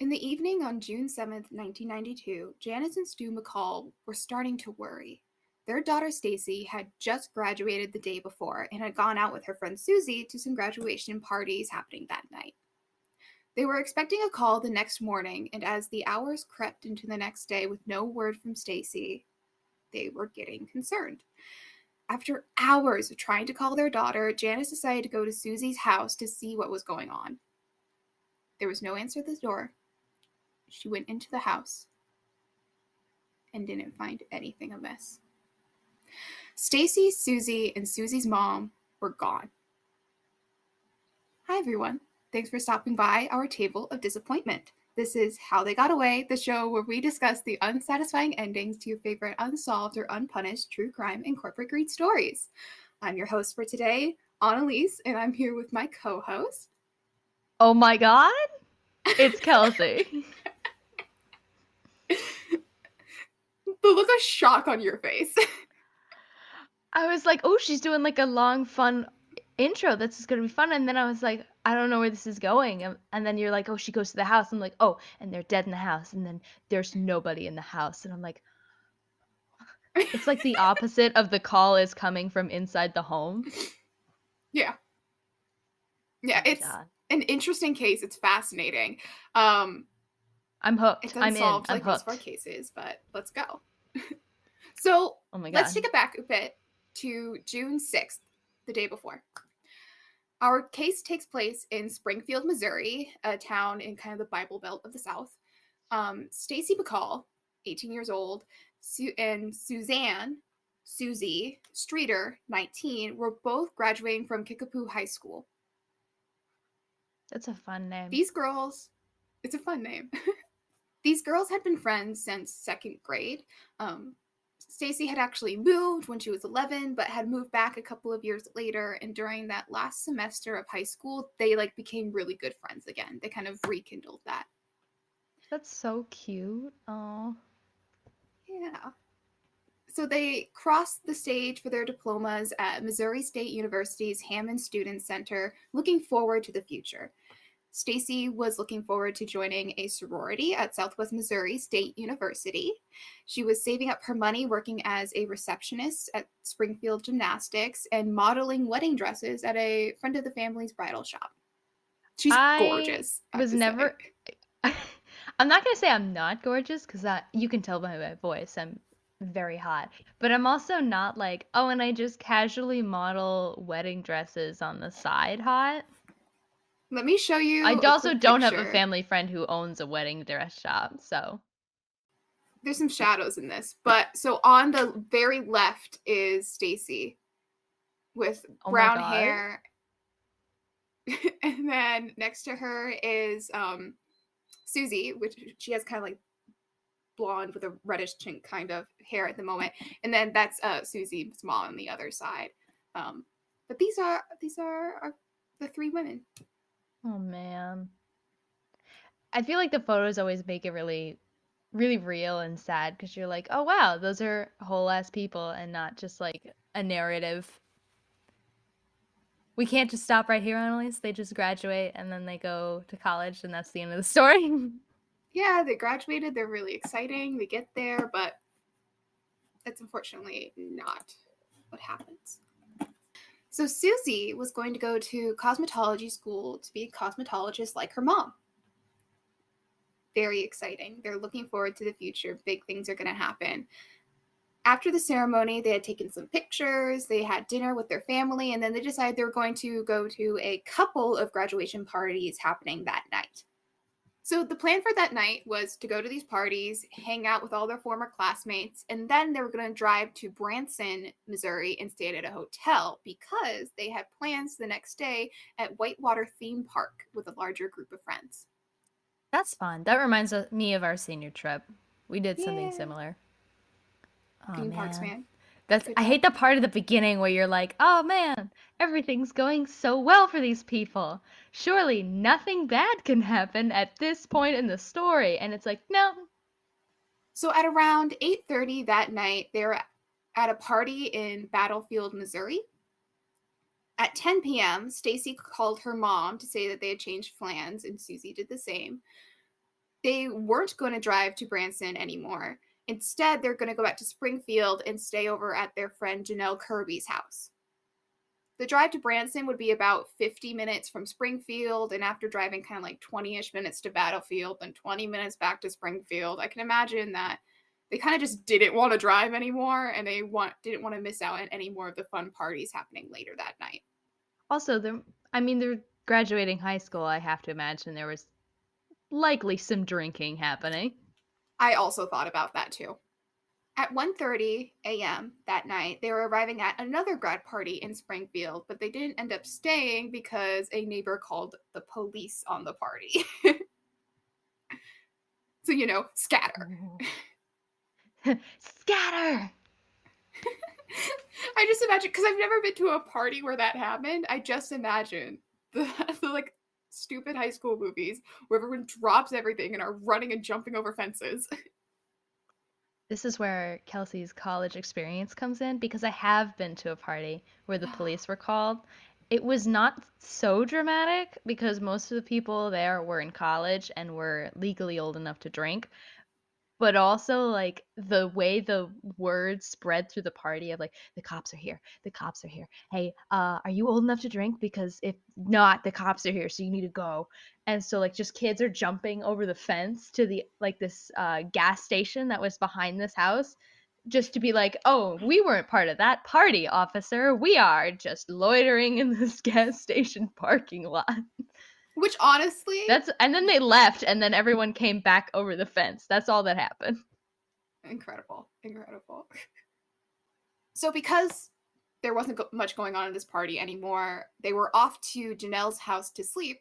In the evening on June 7th, 1992, Janis and Stu McCall were starting to worry. Their daughter Stacy had just graduated the day before and had gone out with her friend Suzie to some graduation parties happening that night. They were expecting a call the next morning, and as the hours crept into the next day with no word from Stacy, they were getting concerned. After hours of trying to call their daughter, Janis decided to go to Suzie's house to see what was going on. There was no answer at the door. She went into the house and didn't find anything amiss. Stacy, Suzie, and Suzie's mom were gone. Hi everyone. Thanks for stopping by our table of disappointment. This is How They Got Away, the show where we discuss the unsatisfying endings to your favorite unsolved or unpunished true crime and corporate greed stories. I'm your host for today, Annalise, and I'm here with my co host. Oh my god, it's Kelsey. the look of shock on your face. I was like, oh, she's doing like a long, fun intro. This is gonna be fun. And then I was like, I don't know where this is going. And, and then you're like, oh, she goes to the house. I'm like, oh, and they're dead in the house. And then there's nobody in the house. And I'm like, it's like the opposite of the call is coming from inside the home. Yeah. Yeah, oh it's God. an interesting case. It's fascinating. Um I'm hooked. It's unsolved I'm in. I'm like hooked. most of our cases, but let's go. So oh my God. let's take it back a bit to June 6th, the day before. Our case takes place in Springfield, Missouri, a town in kind of the Bible Belt of the South. Um, Stacy McCall, 18 years old, Su- and Suzanne, Suzie Streeter, 19, were both graduating from Kickapoo High School. That's a fun name. These girls, it's a fun name. These girls had been friends since second grade. Um, Stacy had actually moved when she was 11, but had moved back a couple of years later. And during that last semester of high school, they like became really good friends again. They kind of rekindled that. That's so cute. Oh. Yeah. So they crossed the stage for their diplomas at Missouri State University's Hammons Student Center, looking forward to the future. Stacy was looking forward to joining a sorority at Southwest Missouri State University. She was saving up her money working as a receptionist at Springfield Gymnastics and modeling wedding dresses at a friend of the family's bridal shop. She's I gorgeous. I was never I'm not going to say I'm not gorgeous cuz you can tell by my voice I'm very hot. But I'm also not like, oh, and I just casually model wedding dresses on the side hot. Let me show you. I also don't picture. have a family friend who owns a wedding dress shop, so there's some shadows in this. But so on the very left is Stacy with oh brown hair. and then next to her is um Suzie, which she has kind of like blonde with a reddish chink kind of hair at the moment. And then that's uh Suzie's mom on the other side. Um but these are these are, are the three women. Oh man. I feel like the photos always make it really really real and sad because you're like, oh wow, those are whole ass people and not just like a narrative. We can't just stop right here, Annalise. They just graduate and then they go to college and that's the end of the story. yeah, they graduated. They're really exciting. They get there, but that's unfortunately not what happens. So Suzie was going to go to cosmetology school to be a cosmetologist like her mom. Very exciting. They're looking forward to the future. Big things are going to happen. After the ceremony, they had taken some pictures, they had dinner with their family, and then they decided they were going to go to a couple of graduation parties happening that night. So the plan for that night was to go to these parties, hang out with all their former classmates, and then they were going to drive to Branson, Missouri, and stay at a hotel because they had plans the next day at Whitewater Theme Park with a larger group of friends. That's fun. That reminds me of our senior trip. We did something yeah. similar. Oh, Theme man. parks, man. That's I hate the part of the beginning where you're like, "Oh man, everything's going so well for these people. Surely nothing bad can happen at this point in the story." And it's like, "No." So at around 8:30 that night, they're at a party in Battlefield, Missouri. At 10 p.m., Stacy called her mom to say that they had changed plans and Suzie did the same. they weren't going to drive to Branson anymore. Instead, they're going to go back to Springfield and stay over at their friend Janelle Kirby's house. The drive to Branson would be about 50 minutes from Springfield, and after driving kind of like 20 ish minutes to Battlefield, then 20 minutes back to Springfield, I can imagine that they kind of just didn't want to drive anymore and they want didn't want to miss out on any more of the fun parties happening later that night. Also, I mean they're graduating high school. I have to imagine there was likely some drinking happening. I also thought about that too. At 1:30 a.m. that night, they were arriving at another grad party in Springfield, but they didn't end up staying because a neighbor called the police on the party. so, you know, scatter. Scatter. I just imagine because I've never been to a party where that happened. I just imagine the, the like stupid high school movies where everyone drops everything and are running and jumping over fences. This is where Kelsey's college experience comes in because I have been to a party where the police were called. It was not so dramatic because most of the people there were in college and were legally old enough to drink but also like the way the word spread through the party of like the cops are here the cops are here. Hey uh are you old enough to drink? Because if not the cops are here so you need to go. And so like just kids are jumping over the fence to the like this uh gas station that was behind this house just to be like oh we weren't part of that party officer. We are just loitering in this gas station parking lot which honestly, that's and then they left, and then everyone came back over the fence. That's all that happened. Incredible, incredible. So because there wasn't go- much going on in this party anymore, they were off to Janelle's house to sleep.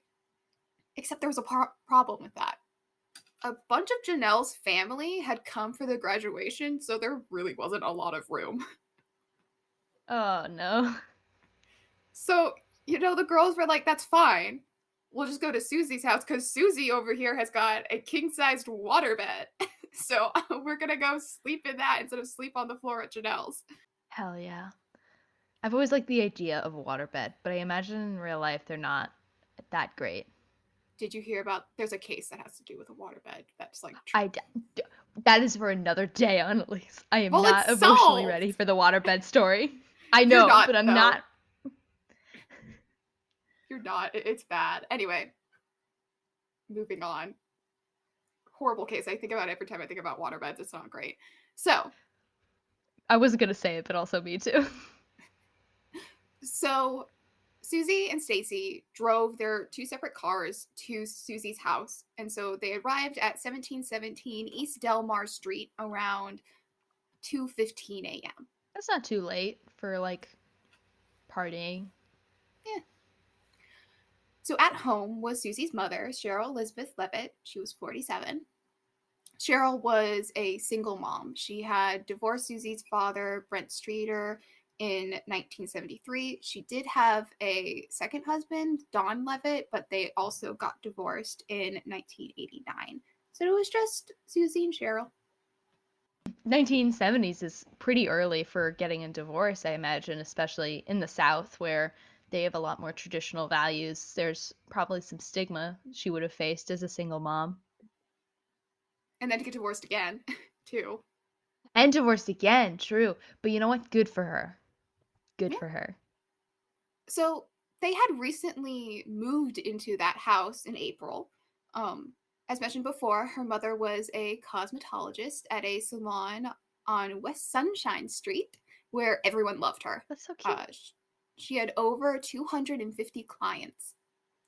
Except there was a par- problem with that. A bunch of Janelle's family had come for the graduation, so there really wasn't a lot of room. Oh no. So, you know, the girls were like, that's fine we'll just go to Suzie's house because Suzie over here has got a king sized water bed. so we're going to go sleep in that instead of sleep on the floor at Janelle's. Hell yeah. I've always liked the idea of a waterbed, but I imagine in real life they're not that great. Did you hear about there's a case that has to do with a waterbed that's like I d- that is for another day Annalise. I am well, not emotionally solved. ready for the waterbed story. I know, not, but I'm though. not you're not. It's bad. Anyway, moving on. Horrible case. I think about every time I think about waterbeds. It's not great. So, I wasn't gonna say it, but also me too. so, Suzie and Stacy drove their two separate cars to Suzie's house, and so they arrived at 1717 East Delmar Street around 2:15 a.m. That's not too late for like partying. So at home was Suzie's mother, Sherrill Elizabeth Levitt. She was 47. Sherrill was a single mom. She had divorced Suzie's father, Brent Streeter, in 1973. She did have a second husband, Don Levitt, but they also got divorced in 1989. So it was just Suzie and Sherrill. 1970s is pretty early for getting a divorce, I imagine, especially in the South where they have a lot more traditional values. There's probably some stigma she would have faced as a single mom. And then to get divorced again, too. And divorced again, true. But you know what? Good for her. Good yeah. for her. So they had recently moved into that house in April. Um, as mentioned before, her mother was a cosmetologist at a salon on West Sunshine Street where everyone loved her. That's so cute. Uh, she had over 250 clients.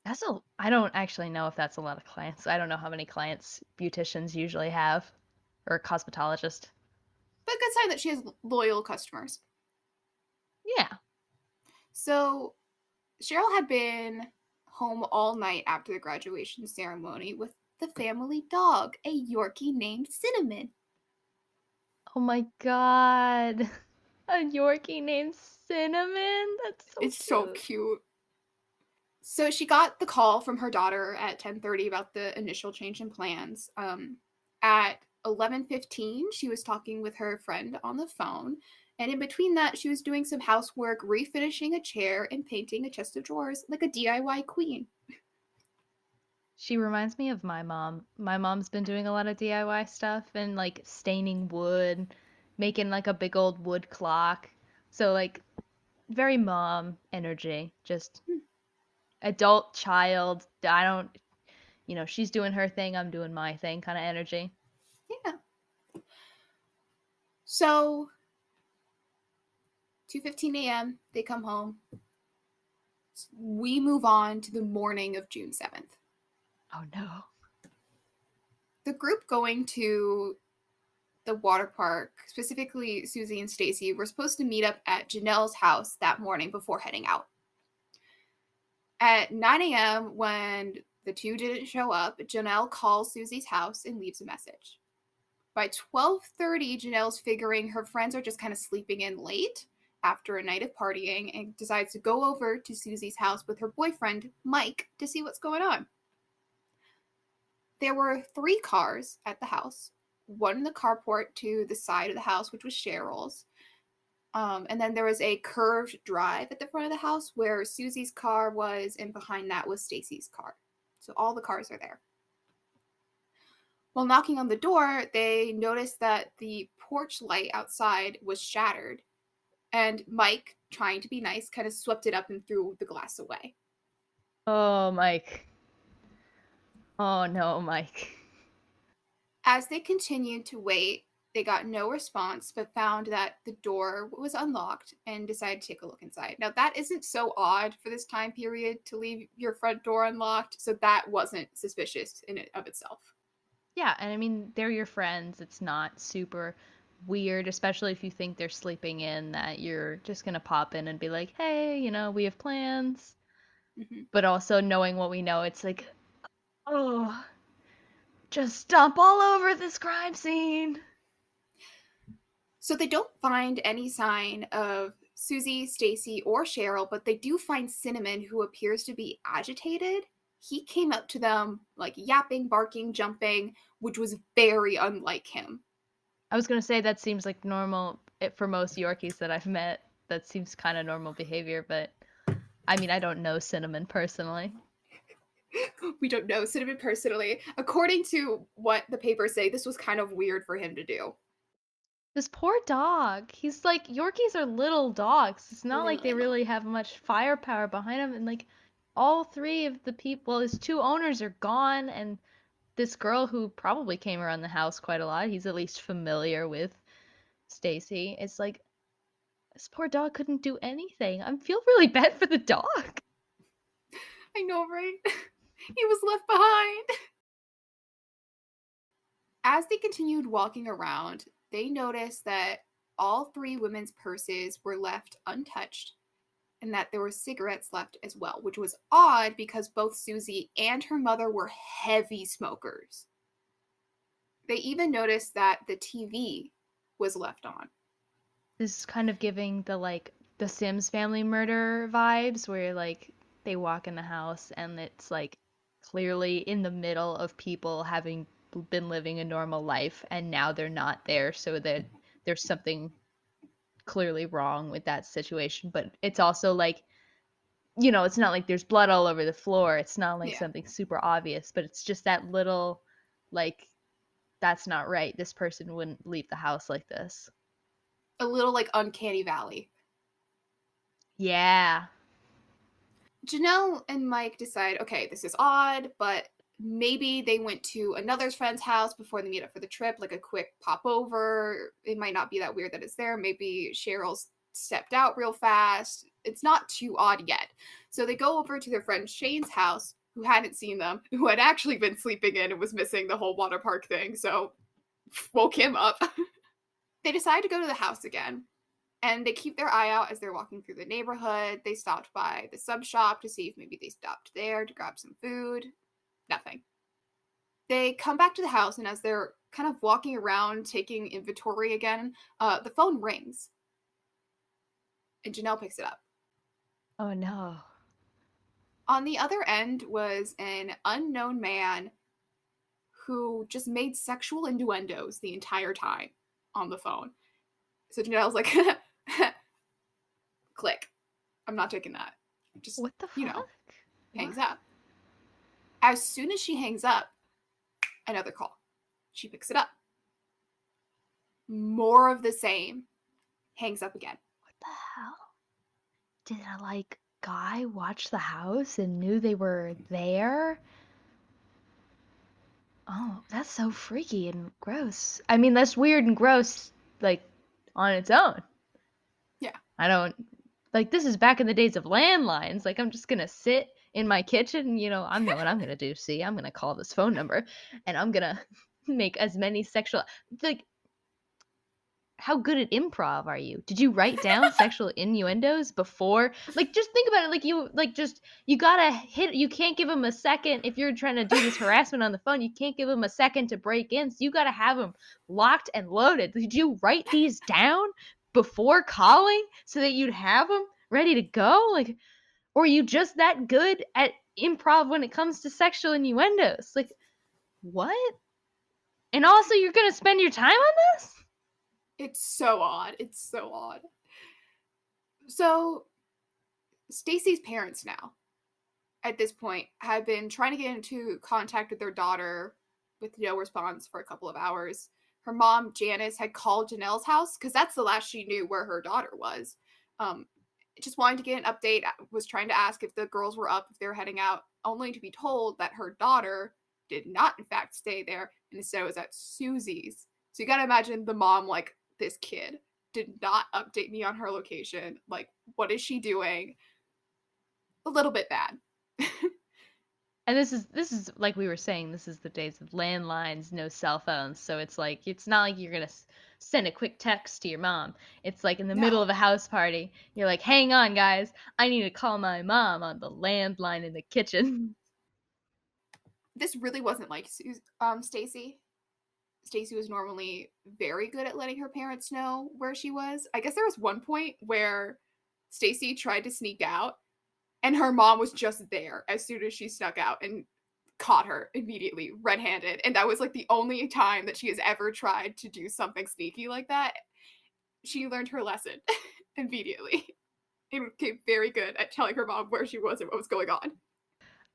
That's a I don't actually know if that's a lot of clients. I don't know how many clients beauticians usually have or cosmetologist. But good sign that she has loyal customers. Yeah. So Sherrill had been home all night after the graduation ceremony with the family dog, a Yorkie named Cinnamon. Oh my god. A Yorkie named cinnamon. That's so it's cute. so cute. So she got the call from her daughter at 10:30 about the initial change in plans. Um, at 11:15, she was talking with her friend on the phone, and in between that, she was doing some housework, refinishing a chair and painting a chest of drawers like a DIY queen. She reminds me of my mom. My mom's been doing a lot of DIY stuff and like staining wood, making like a big old wood clock. So like very mom energy. Just Hmm. adult child. I don't you know, she's doing her thing, I'm doing my thing kind of energy. Yeah. So 2:15 a.m. they come home. We move on to the morning of June 7th. Oh no. The group going to the water park, specifically Suzie and Stacy, were supposed to meet up at Janelle's house that morning before heading out. At 9 a.m., when the two didn't show up, Janelle calls Suzie's house and leaves a message. By 12:30, Janelle's figuring her friends are just kind of sleeping in late after a night of partying and decides to go over to Suzie's house with her boyfriend, Mike, to see what's going on. There were three cars at the house one in the carport to the side of the house, which was Sherrill's. Um, and then there was a curved drive at the front of the house where Suzie's car was, and behind that was Stacy's car. So all the cars are there. While knocking on the door, they noticed that the porch light outside was shattered, and Mike, trying to be nice, kind of swept it up and threw the glass away. Oh, Mike. Oh no, Mike. As they continued to wait, they got no response, but found that the door was unlocked and decided to take a look inside. Now, that isn't so odd for this time period to leave your front door unlocked, so that wasn't suspicious in it of itself. Yeah, and I mean, they're your friends. It's not super weird, especially if you think they're sleeping in, that you're just gonna pop in and be like, hey, you know, we have plans. Mhm. But also knowing what we know, it's like, oh, just stomp all over this crime scene. So they don't find any sign of Suzie, Stacy, or Sherrill, but they do find Cinnamon, who appears to be agitated. He came up to them, like yapping, barking, jumping, which was very unlike him. I was gonna say that seems like normal for most Yorkies that I've met. That seems kind of normal behavior, but I mean, I don't know Cinnamon personally. We don't know Cinnamon personally. According to what the papers say, this was kind of weird for him to do. This poor dog. He's like Yorkies are little dogs. It's not like they really have much firepower behind them, and like all three of the people, well, his two owners are gone, and this girl who probably came around the house quite a lot. He's at least familiar with Stacy. It's like this poor dog couldn't do anything. I feel really bad for the dog. I know, right? he was left behind. As they continued walking around, they noticed that all three women's purses were left untouched and that there were cigarettes left as well, which was odd because both Suzie and her mother were heavy smokers. They even noticed that the TV was left on. This is kind of giving the like the Sims family murder vibes where like they walk in the house and it's like clearly in the middle of people having been living a normal life and now they're not there so that mm-hmm. there's something clearly wrong with that situation. But it's also like you know it's not like there's blood all over the floor. It's not like Yeah. something super obvious but it's just that little like that's not right. This person wouldn't leave the house like this. A little like uncanny valley. yeah Janelle and Mike decide, okay, this is odd, but maybe they went to another friend's house before they meet up for the trip, like a quick pop over. It might not be that weird that it's there. Maybe Sherrill's stepped out real fast. It's not too odd yet. So they go over to their friend Shane's house, who hadn't seen them, who had actually been sleeping in and was missing the whole water park thing. So woke him up. they decide to go to the house again and they keep their eye out as they're walking through the neighborhood. They stopped by the sub shop to see if maybe they stopped there to grab some food. Nothing. They come back to the house, and as they're kind of walking around taking inventory again, uh, the phone rings. And Janelle picks it up. oh no On the other end was an unknown man who just made sexual innuendos the entire time on the phone. So Janelle's like, click. I'm not taking that. Just what the fuck you know, hangs up. As soon as she hangs up, another call. She picks it up. More of the same. Hangs up again. What the hell? Did a like guy watch the house and knew they were there? Oh, that's so freaky and gross. I mean, that's weird and gross, like on its own. I don't like this is back in the days of landlines. Like I'm just gonna sit in my kitchen, you know, I know what I'm gonna do. See, I'm gonna call this phone number and I'm gonna make as many sexual like how good at improv are you? Did you write down sexual innuendos before? Like, just think about it. Like, you, like, just, you gotta hit, you can't give him a second. If you're trying to do this harassment on the phone, you can't give him a second to break in. So you gotta have him locked and loaded. Did you write these down before calling so that you'd have them ready to go? Like, or are you just that good at improv when it comes to sexual innuendos? Like, what? And also, you're gonna spend your time on this? It's so odd. It's so odd. So, Stacy's parents now, at this point, have been trying to get into contact with their daughter with no response for a couple of hours. Her mom, Janis, had called Janelle's house because that's the last she knew where her daughter was. Um, just wanting to get an update, was trying to ask if the girls were up, if they were heading out, only to be told that her daughter did not, in fact, stay there and instead was at Suzie's. So you gotta imagine the mom like this kid did not update me on her location. Like, what is she doing? A little bit bad. and this is this is like we were saying this is the days of landlines no cell phones. So it's like it's not like you're gonna send a quick text to your mom. It's like in the no. middle of a house party you're like hang on guys. I need to call my mom on the landline in the kitchen. This really wasn't like um stacy. Stacy was normally very good at letting her parents know where she was. I guess there was one point where Stacy tried to sneak out and her mom was just there as soon as she snuck out and caught her immediately red-handed and that was like the only time that she has ever tried to do something sneaky like that. She learned her lesson immediately and became very good at telling her mom where she was and what was going on.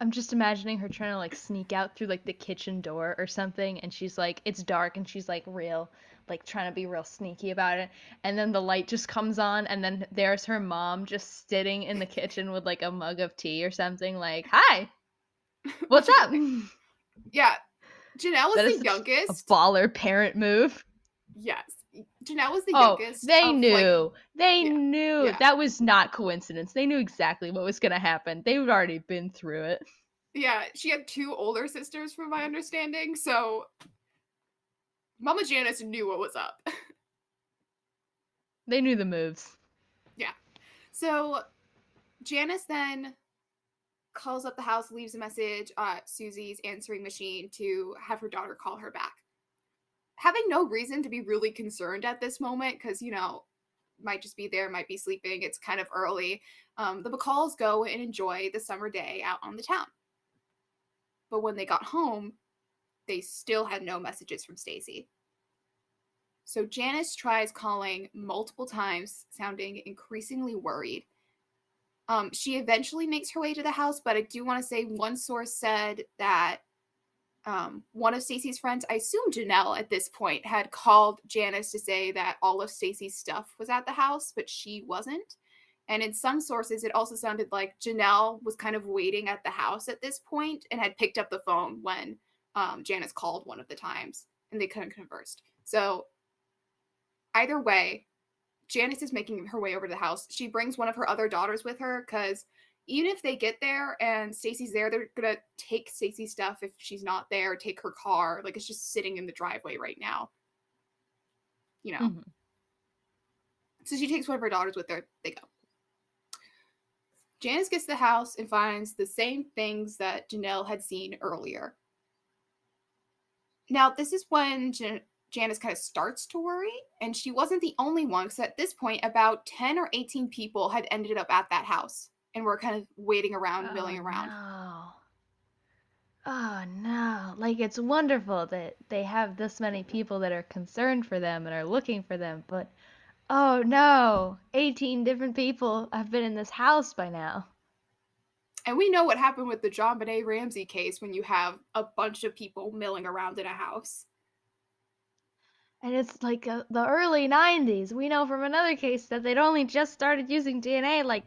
I'm just imagining her trying to like sneak out through like the kitchen door or something and she's like it's dark and she's like real like trying to be real sneaky about it and then the light just comes on and then there's her mom just sitting in the kitchen with like a mug of tea or something like hi what's up yeah janelle was the youngest a baller parent move yes Janelle was the oh, youngest. They knew. Like, they yeah, knew. Yeah. That was not coincidence. They knew exactly what was going to happen. They'd already been through it. Yeah, she had two older sisters, from my understanding. So, Mama Janis knew what was up. they knew the moves. Yeah. So, Janis then calls up the house, leaves a message at Suzie's answering machine to have her daughter call her back having no reason to be really concerned at this moment because you know might just be there might be sleeping it's kind of early um, the McCalls go and enjoy the summer day out on the town but when they got home they still had no messages from stacy so janis tries calling multiple times sounding increasingly worried um, she eventually makes her way to the house but i do want to say one source said that um, one of Stacy's friends, I assume Janelle at this point, had called Janis to say that all of Stacy's stuff was at the house, but she wasn't. And in some sources, it also sounded like Janelle was kind of waiting at the house at this point and had picked up the phone when um, Janis called one of the times and they couldn't converse. So, either way, Janis is making her way over to the house. She brings one of her other daughters with her because even if they get there and Stacy's there, they're gonna take Stacy's stuff if she's not there, take her car. Like it's just sitting in the driveway right now. You know. Mm-hmm. So she takes one of her daughters with her. They go. Janis gets to the house and finds the same things that Janelle had seen earlier. Now, this is when Jan- Janis kind of starts to worry, and she wasn't the only one, because at this point, about 10 or 18 people had ended up at that house and we're kind of waiting around, oh, milling around. No. Oh no. Like it's wonderful that they have this many people that are concerned for them and are looking for them, but oh no. 18 different people have been in this house by now. And we know what happened with the John JonBenét Ramsey case when you have a bunch of people milling around in a house. And it's like uh, the early 90s. We know from another case that they'd only just started using DNA like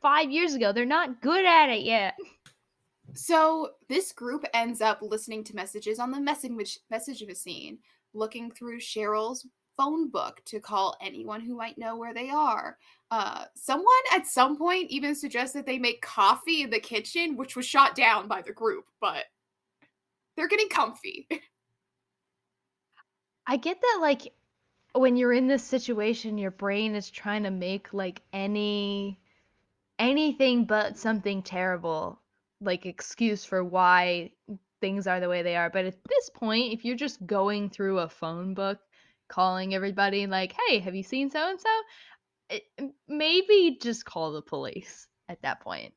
five years ago. They're not good at it yet. So this group ends up listening to messages on the message message machine, looking through Sherrill's phone book to call anyone who might know where they are. Uh, someone at some point even suggested they make coffee in the kitchen, which was shot down by the group, but they're getting comfy. I get that, like, when you're in this situation, your brain is trying to make like any anything but something terrible like excuse for why things are the way they are. But at this point, if you're just going through a phone book, calling everybody like, "Hey, have you seen so and so?" Eh, maybe just call the police at that point.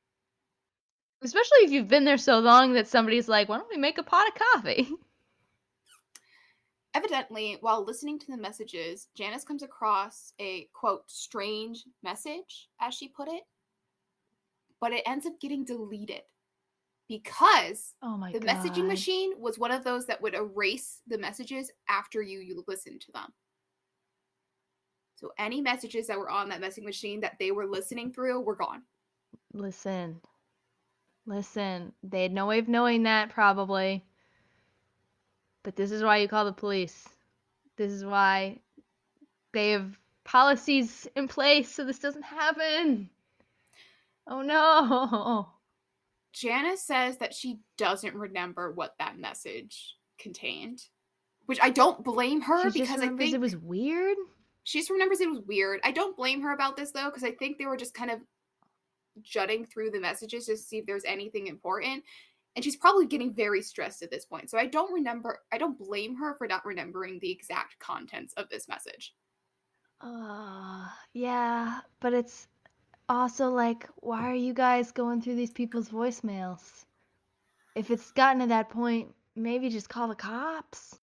Especially if you've been there so long that somebody's like, "Why don't we make a pot of coffee?" Evidently, while listening to the messages, Janis comes across a quote strange message, as she put it, but it ends up getting deleted because oh my the God. messaging machine was one of those that would erase the messages after you you listen to them. So any messages that were on that messaging machine that they were listening through were gone. Listen. Listen. They had no way of knowing that probably. But this is why you call the police. This is why they have policies in place so this doesn't happen. Oh no. Janis says that she doesn't remember what that message contained, which I don't blame her She because I think it was weird. She just remembers it was weird. I don't blame her about this though because I think they were just kind of jutting through the messages to see if there's anything important. And she's probably getting very stressed at this point. So I don't remember I don't blame her for not remembering the exact contents of this message. Uh, yeah, but it's also like, why are you guys going through these people's voicemails? If it's gotten to that point, maybe just call the cops.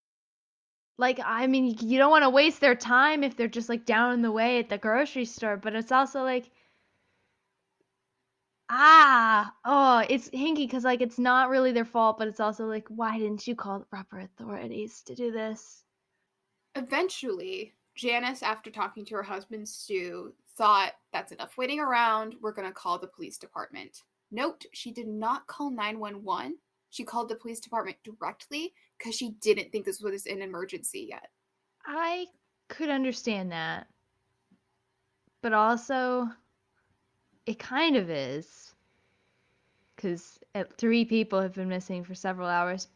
Like, I mean, you don't want to waste their time if they're just like down in the way at the grocery store, but it's also like, ah, oh, it's hinky because like it's not really their fault, but it's also like, why didn't you call the proper authorities to do this? Eventually, Janis, after talking to her husband Stu, thought that's enough waiting around. We're going to call the police department. Note, she did not call 911. She called the police department directly because she didn't think this was an emergency yet. I could understand that. But also, it kind of is. Because three people have been missing for several hours.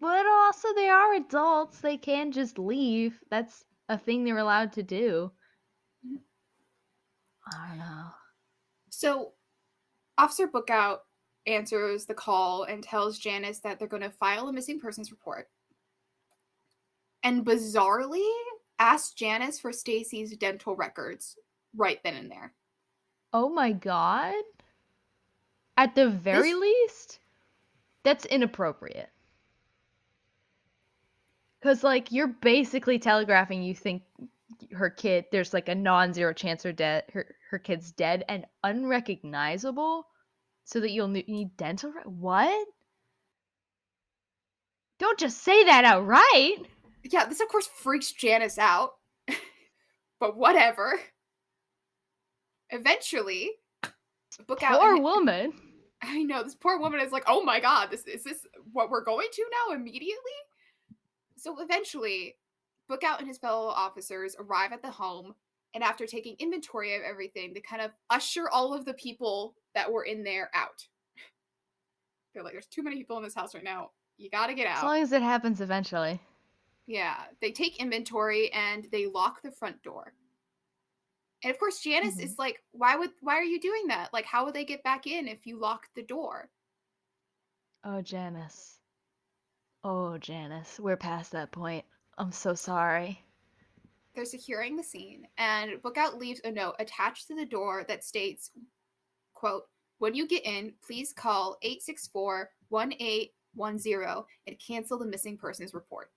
But also, they are adults. They can just leave. That's a thing they're allowed to do. Mm-hmm. I don't know. So, Officer Bookout answers the call and tells Janis that they're going to file a missing persons report. And bizarrely, asks Janis for Stacy's dental records right then and there. Oh my god. At the very This- least, that's inappropriate. Cuz like you're basically telegraphing you think her kid there's like a non-zero chance her dead her her kid's dead and unrecognizable so that you'll need dental re- what? Don't just say that outright. Yeah, this of course freaks Janis out. but whatever. Eventually, Bookout Poor and- woman. I know this poor woman is like, "Oh my god, this is this what we're going to now immediately?" So eventually, Bookout and his fellow officers arrive at the home, and after taking inventory of everything, they kind of usher all of the people that were in there out. They're like, "There's too many people in this house right now. You got to get out. As long as it happens eventually. Yeah, they take inventory and they lock the front door. And of course, Janis Mhm. is like, "Why would? Why are you doing that? Like, how would they get back in if you locked the door?" Oh, Janis. Oh, Janis. We're past that point. I'm so sorry. They're securing the scene, and Bookout leaves a note attached to the door that states, quote, when you get in, please call 864-1810 and cancel the missing persons report.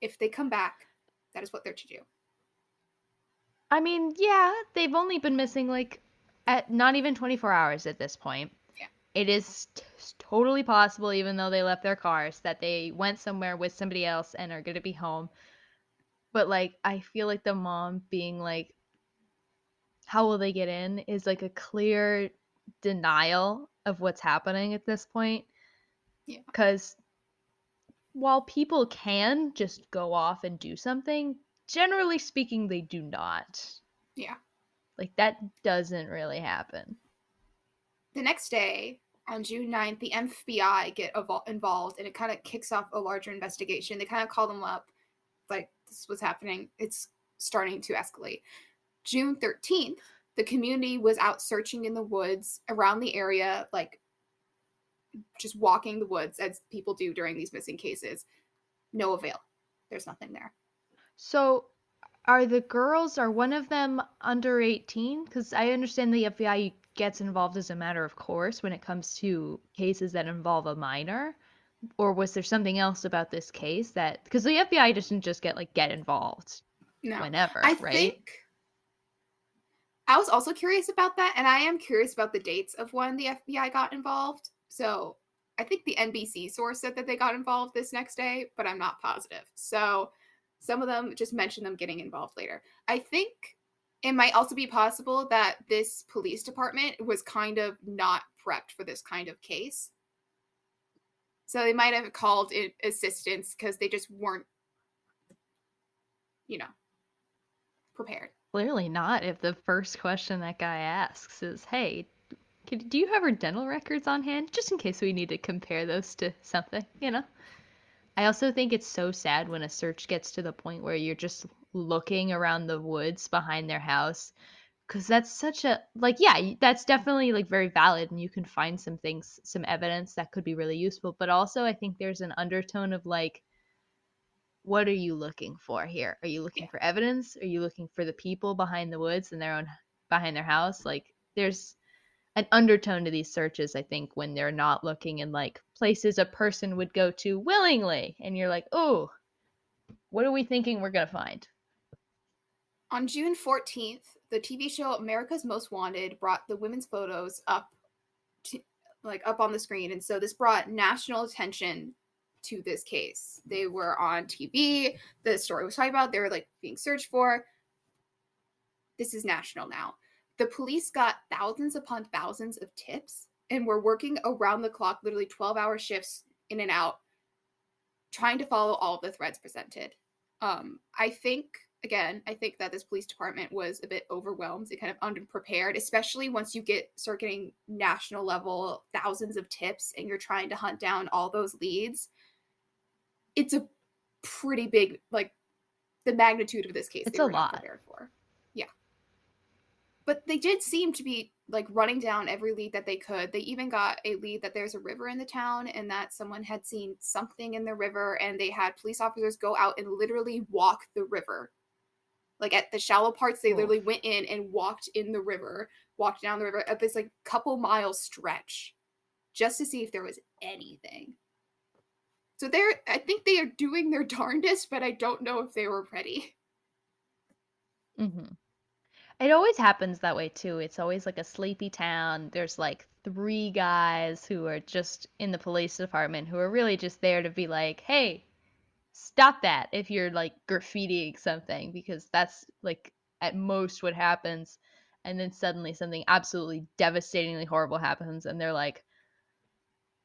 If they come back, that is what they're to do. I mean, yeah, they've only been missing like at not even 24 hours at this point. Yeah. it is t- totally possible, even though they left their cars, that they went somewhere with somebody else and are going to be home. But like, I feel like the mom being like, how will they get in is like a clear denial of what's happening at this point. Yeah. Because while people can just go off and do something, generally speaking, they do not. Yeah. Like, that doesn't really happen. The next day, on June 9th, the FBI get evol- involved and it kind of kicks off a larger investigation. They kind of call them up, like, this was happening. It's starting to escalate. June 13th, the community was out searching in the woods around the area, like just walking the woods as people do during these missing cases. No avail. There's nothing there. So, are the girls, are one of them under 18? Because I understand the FBI gets involved as a matter of course when it comes to cases that involve a minor. Or was there something else about this case that, because the FBI doesn't just get like get involved No. whenever, I right? think I was also curious about that, and I am curious about the dates of when the FBI got involved. So I think the NBC source said that they got involved this next day, but I'm not positive. So some of them just mentioned them getting involved later. I think it might also be possible that this police department was kind of not prepped for this kind of case. So they might have called it assistance because they just weren't, you know, prepared. Clearly not. If the first question that guy asks is, "Hey, do you have our dental records on hand, just in case we need to compare those to something?" You know. I also think it's so sad when a search gets to the point where you're just looking around the woods behind their house, because that's such a like, yeah, that's mm. definitely like very valid, and you can find some things, some evidence that could be really useful. But also, I think there's an undertone of like what are you looking for here? Are you looking Yeah. for evidence? Are you looking for the people behind the woods and their own behind their house? Like there's an undertone to these searches, I think, when they're not looking in like places a person would go to willingly. And you're like, oh, what are we thinking we're gonna find? On June 14th, the TV show America's Most Wanted brought the women's photos up to, like up on the screen and so this brought national attention to this case. They were on TV, the story was talking about, they were like being searched for. This is national now. The police got thousands upon thousands of tips and were working around the clock, literally 12 hour shifts in and out, trying to follow all of the threads presented. Um, I think again, I think that this police department was a bit overwhelmed and kind of underprepared, especially once you get start getting national level thousands of tips and you're trying to hunt down all those leads. It's a pretty big like the magnitude of this case. It's a lot. prepared for. Yeah, but they did seem to be like running down every lead that they could. They even got a lead that there's a river in the town and that someone had seen something in the river, and they had police officers go out and literally walk the river. Like at the shallow parts, they literally went in and walked in the river, walked down the river at this like couple mile stretch just to see if there was anything. So they're I think they are doing their darndest, but I don't know if they were ready. mm-hmm. It always happens that way too. It's always like a sleepy town. There's like three guys who are just in the police department who are really just there to be like, hey, stop that if you're like graffitiing something, because that's like at most what happens. And then suddenly something absolutely devastatingly horrible happens, and they're like,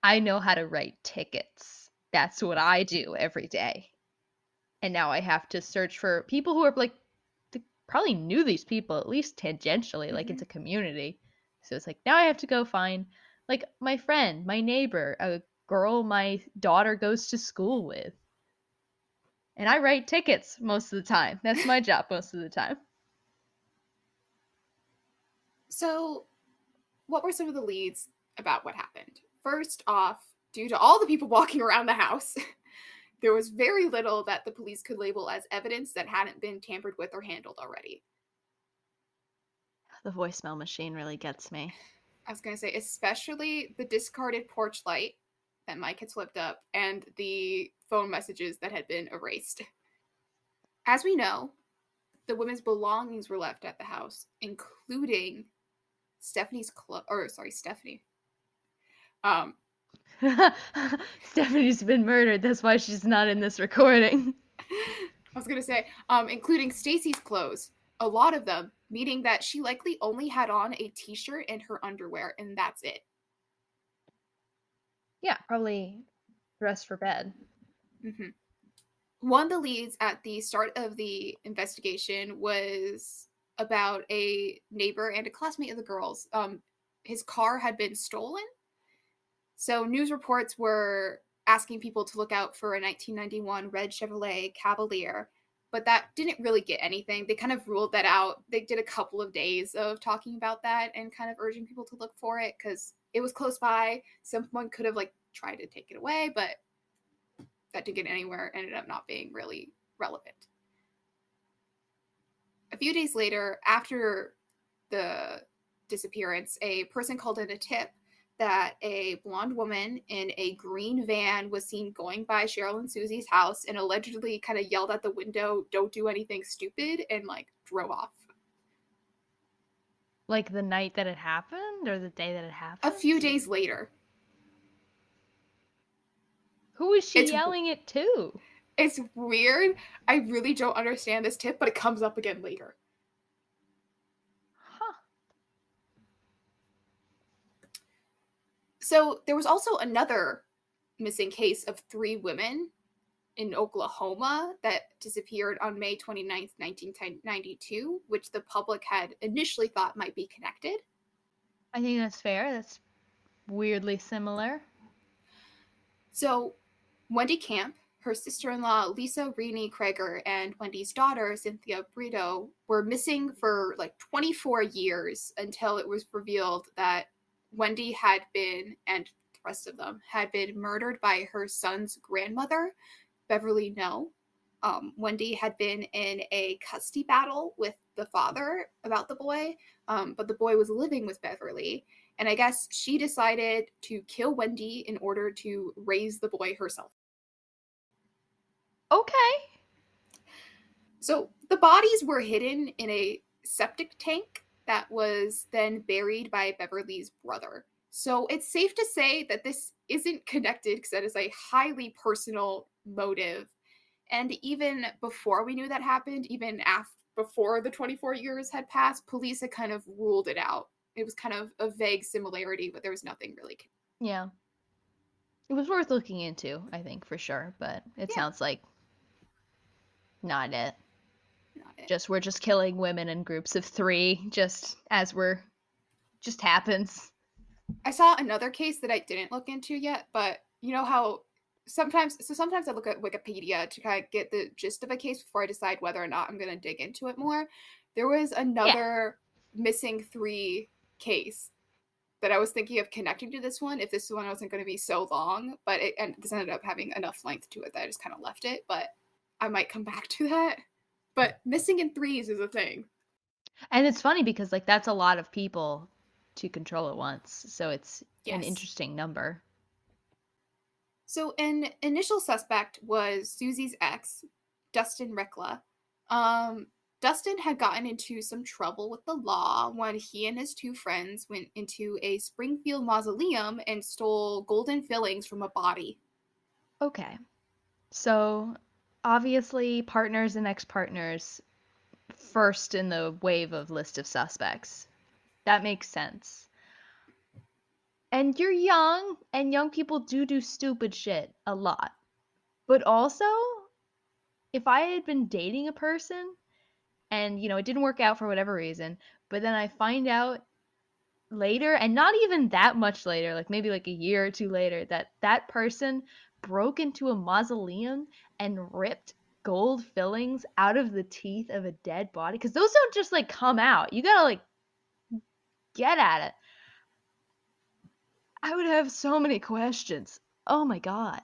I know how to write tickets. That's what I do every day. And now I have to search for people who are like probably knew these people at least tangentially, like it's mm-hmm. a community. So it's like now I have to go find like my friend, my neighbor, a girl my daughter goes to school with. And I write tickets most of the time. That's my job most of the time. So, what were some of the leads about what happened? First off, due to all the people walking around the house, there was very little that the police could label as evidence that hadn't been tampered with or handled already. The voicemail machine really gets me. I was going to say, especially the discarded porch light that Mike had flipped up and the phone messages that had been erased. As we know, the women's belongings were left at the house, including Stephanie's clo- or sorry, Stephanie. Um, Stephanie's been murdered. That's why she's not in this recording. I was gonna say, um, including Stacy's clothes, a lot of them, meaning that she likely only had on a t-shirt and her underwear, and that's it. Yeah, probably dressed for bed. hmm One of the leads at the start of the investigation was about a neighbor and a classmate of the girls. Um, his car had been stolen. So news reports were asking people to look out for a 1991 red Chevrolet Cavalier, but that didn't really get anything. They kind of ruled that out. They did a couple of days of talking about that and kind of urging people to look for it because it was close by. Someone could have like tried to take it away, but that didn't get anywhere. Ended up not being really relevant. A few days later, after the disappearance, a person called in a tip that a blonde woman in a green van was seen going by Sherrill and Suzie's house and allegedly kind of yelled at the window, "Don't do anything stupid," and like drove off. Like the night that it happened or the day that it happened? A few days later. Who is she It's- yelling it to? It's weird. I really don't understand this tip, but it comes up again later. Huh. So there was also another missing case of three women in Oklahoma that disappeared on May 29th, 1992, which the public had initially thought might be connected. I think that's fair. That's weirdly similar. So Wendy Camp, her sister-in-law Lisa Renee Krager, and Wendy's daughter Cynthia Brito were missing for like 24 years until it was revealed that Wendy had been, and the rest of them, had been murdered by her son's grandmother, Beverly No. Um, Wendy had been in a custody battle with the father about the boy, um, but the boy was living with Beverly. And I guess she decided to kill Wendy in order to raise the boy herself. Okay. So the bodies were hidden in a septic tank that was then buried by Beverly's brother. So it's safe to say that this isn't connected because that is a highly personal motive. And even before we knew that happened, even after before the 24 years had passed, police had kind of ruled it out. It was kind of a vague similarity, but there was nothing really. Yeah. It was worth looking into, I think, for sure, but it Yeah. sounds like not it. Not it. Just we're just killing women in groups of 3 just as we're just happens. I saw another case that I didn't look into yet, but you know how sometimes so sometimes I look at Wikipedia to kind of get the gist of a case before I decide whether or not I'm going to dig into it more. There was another missing 3 case that I was thinking of connecting to this one if this one wasn't going to be so long, but it and this ended up having enough length to it that I just kind of left it, but I might come back to that. But missing in threes is a thing. And it's funny because like that's a lot of people to control at once. So it's an interesting number. So, an initial suspect was Suzie's ex, Dustin Recla. Um, Dustin had gotten into some trouble with the law when he and his two friends went into a Springfield mausoleum and stole golden fillings from a body. Okay. So obviously partners and ex-partners first in the wave of list of suspects. That makes sense. And you're young and young people do do stupid shit a lot. But also if I had been dating a person and you know it didn't work out for whatever reason, but then I find out later and not even that much later, like maybe like a year or two later that that person broke into a mausoleum and ripped gold fillings out of the teeth of a dead body. Because those don't just like come out. You gotta like get at it i would have so many questions oh my god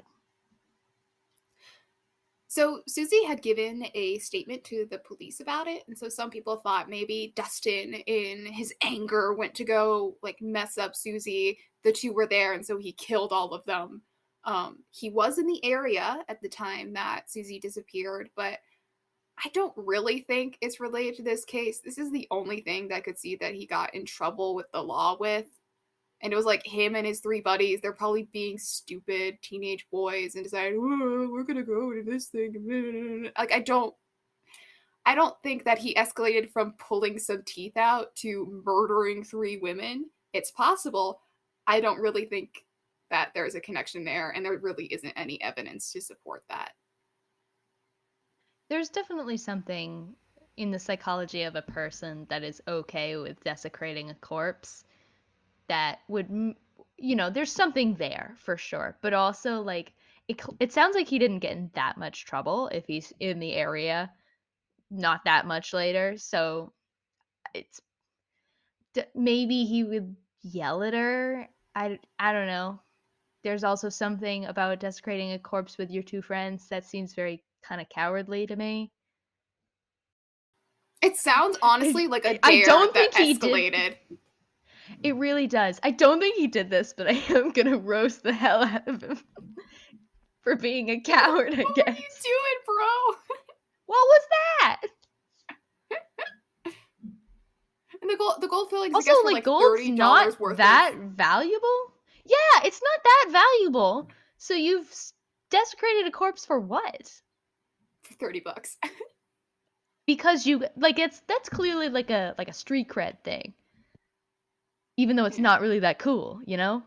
So, Suzie had given a statement to the police about it. And so, some people thought maybe Dustin, in his anger, went to go like mess up Suzie. The two were there, and so he killed all of them. Um, he was in the area at the time that Suzie disappeared, but I don't really think it's related to this case. This is the only thing that I could see that he got in trouble with the law with. And it was like him and his three buddies. They're probably being stupid teenage boys and decided, oh, we're gonna go to this thing. Like I don't I don't think that he escalated from pulling some teeth out to murdering three women. It's possible. I don't really think that there's a connection there, and there really isn't any evidence to support that. There's definitely something in the psychology of a person that is okay with desecrating a corpse that would you know there's something there for sure but also like it, it sounds like he didn't get in that much trouble if he's in the area not that much later so it's maybe he would yell at her i i don't know there's also something about desecrating a corpse with your two friends that seems very kind of cowardly to me it sounds honestly like a dare I don't think he escalated. Did. It really does. I don't think he did this, but I am gonna roast the hell out of him for being a coward. I what guess. What are you doing, bro? What was that? and the gold, the gold fillings. Also, like, like gold's not worth that of... valuable. Yeah, it's not that valuable. So you've desecrated a corpse for what? For thirty bucks. because you like it's that's clearly like a like a street cred thing even though it's not really that cool, you know?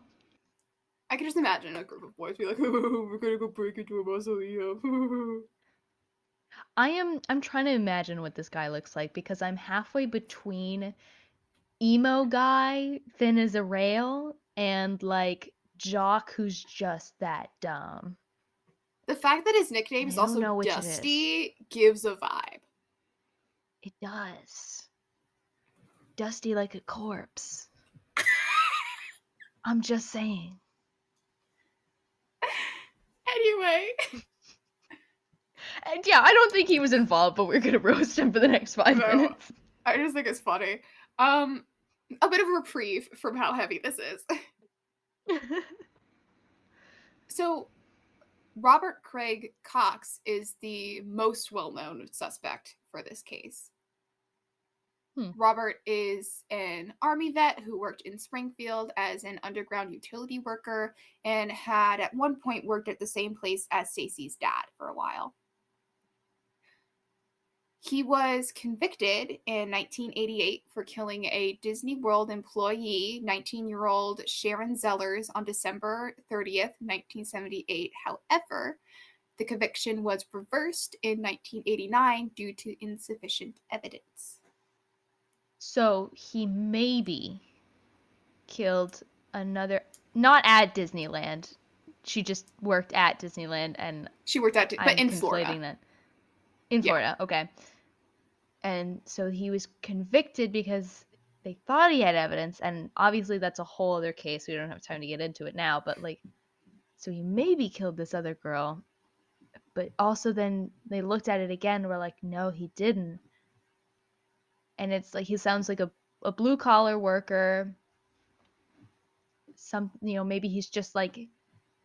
I can just imagine a group of boys be like, oh, "We're gonna go break into a mausoleum." I am. I'm trying to imagine what this guy looks like because I'm halfway between emo guy, thin as a rail, and like jock who's just that dumb. The fact that his nickname is also Dusty gives a vibe. It does. Dusty like a corpse. I'm just saying. Anyway. And yeah, I don't think he was involved, but we're gonna roast him for the next five no, minutes. I just think it's funny. Um, a bit of a reprieve from how heavy this is. so, Robert Craig Cox is the most well-known suspect for this case. Hmm. Robert is an army vet who worked in Springfield as an underground utility worker and had at one point worked at the same place as Stacy's dad for a while. He was convicted in 1988 for killing a Disney World employee, 19 year old Sharon Zellers, on December 30th, 1978. However, the conviction was reversed in 1989 due to insufficient evidence. So he maybe killed another, not at Disneyland. She just worked at Disneyland, and she worked at, but I'm in Florida. That. In Florida, yeah. okay. And so he was convicted because they thought he had evidence, and obviously that's a whole other case. We don't have time to get into it now, but like, so he maybe killed this other girl, but also then they looked at it again. And were like, no, he didn't and it's like he sounds like a, a blue collar worker. Some you know maybe he's just like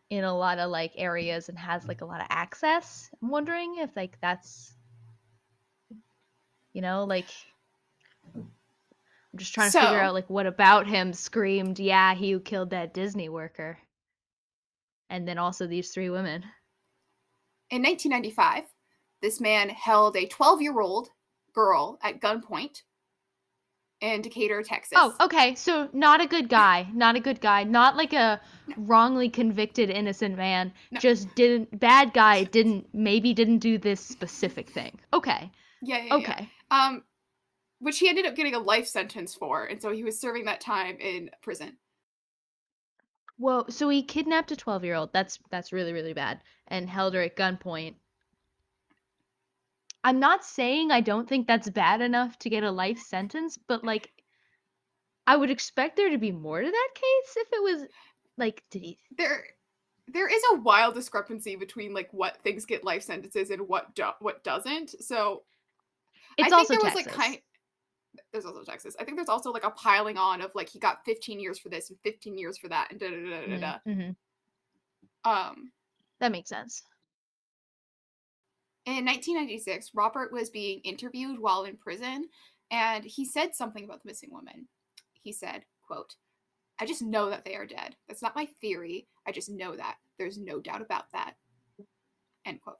in a lot of like areas and has like a lot of access. I'm wondering if like that's you know like i'm just trying to so, figure out like what about him screamed yeah he who killed that disney worker. And then also these three women. In 1995 this man held a 12 year old girl at gunpoint in Decatur, Texas. Oh, okay. So not a good guy. Not a good guy. Not like a no. wrongly convicted innocent man. No. Just didn't bad guy didn't maybe didn't do this specific thing. Okay. Yeah, yeah Okay. Yeah. Um which he ended up getting a life sentence for, and so he was serving that time in prison. Whoa, so he kidnapped a 12-year-old. That's that's really really bad and held her at gunpoint I'm not saying I don't think that's bad enough to get a life sentence, but like I would expect there to be more to that case if it was like did he there there is a wild discrepancy between like what things get life sentences and what do- what doesn't. So it's I think there was Texas. like kind there's also Texas. I think there's also like a piling on of like he got 15 years for this and 15 years for that and da da da da da. Mm-hmm. Um, that makes sense. In 1996, Robert was being interviewed while in prison, and he said something about the missing woman. He said, quote, I just know that they are dead. That's not my theory. I just know that. There's no doubt about that. End quote.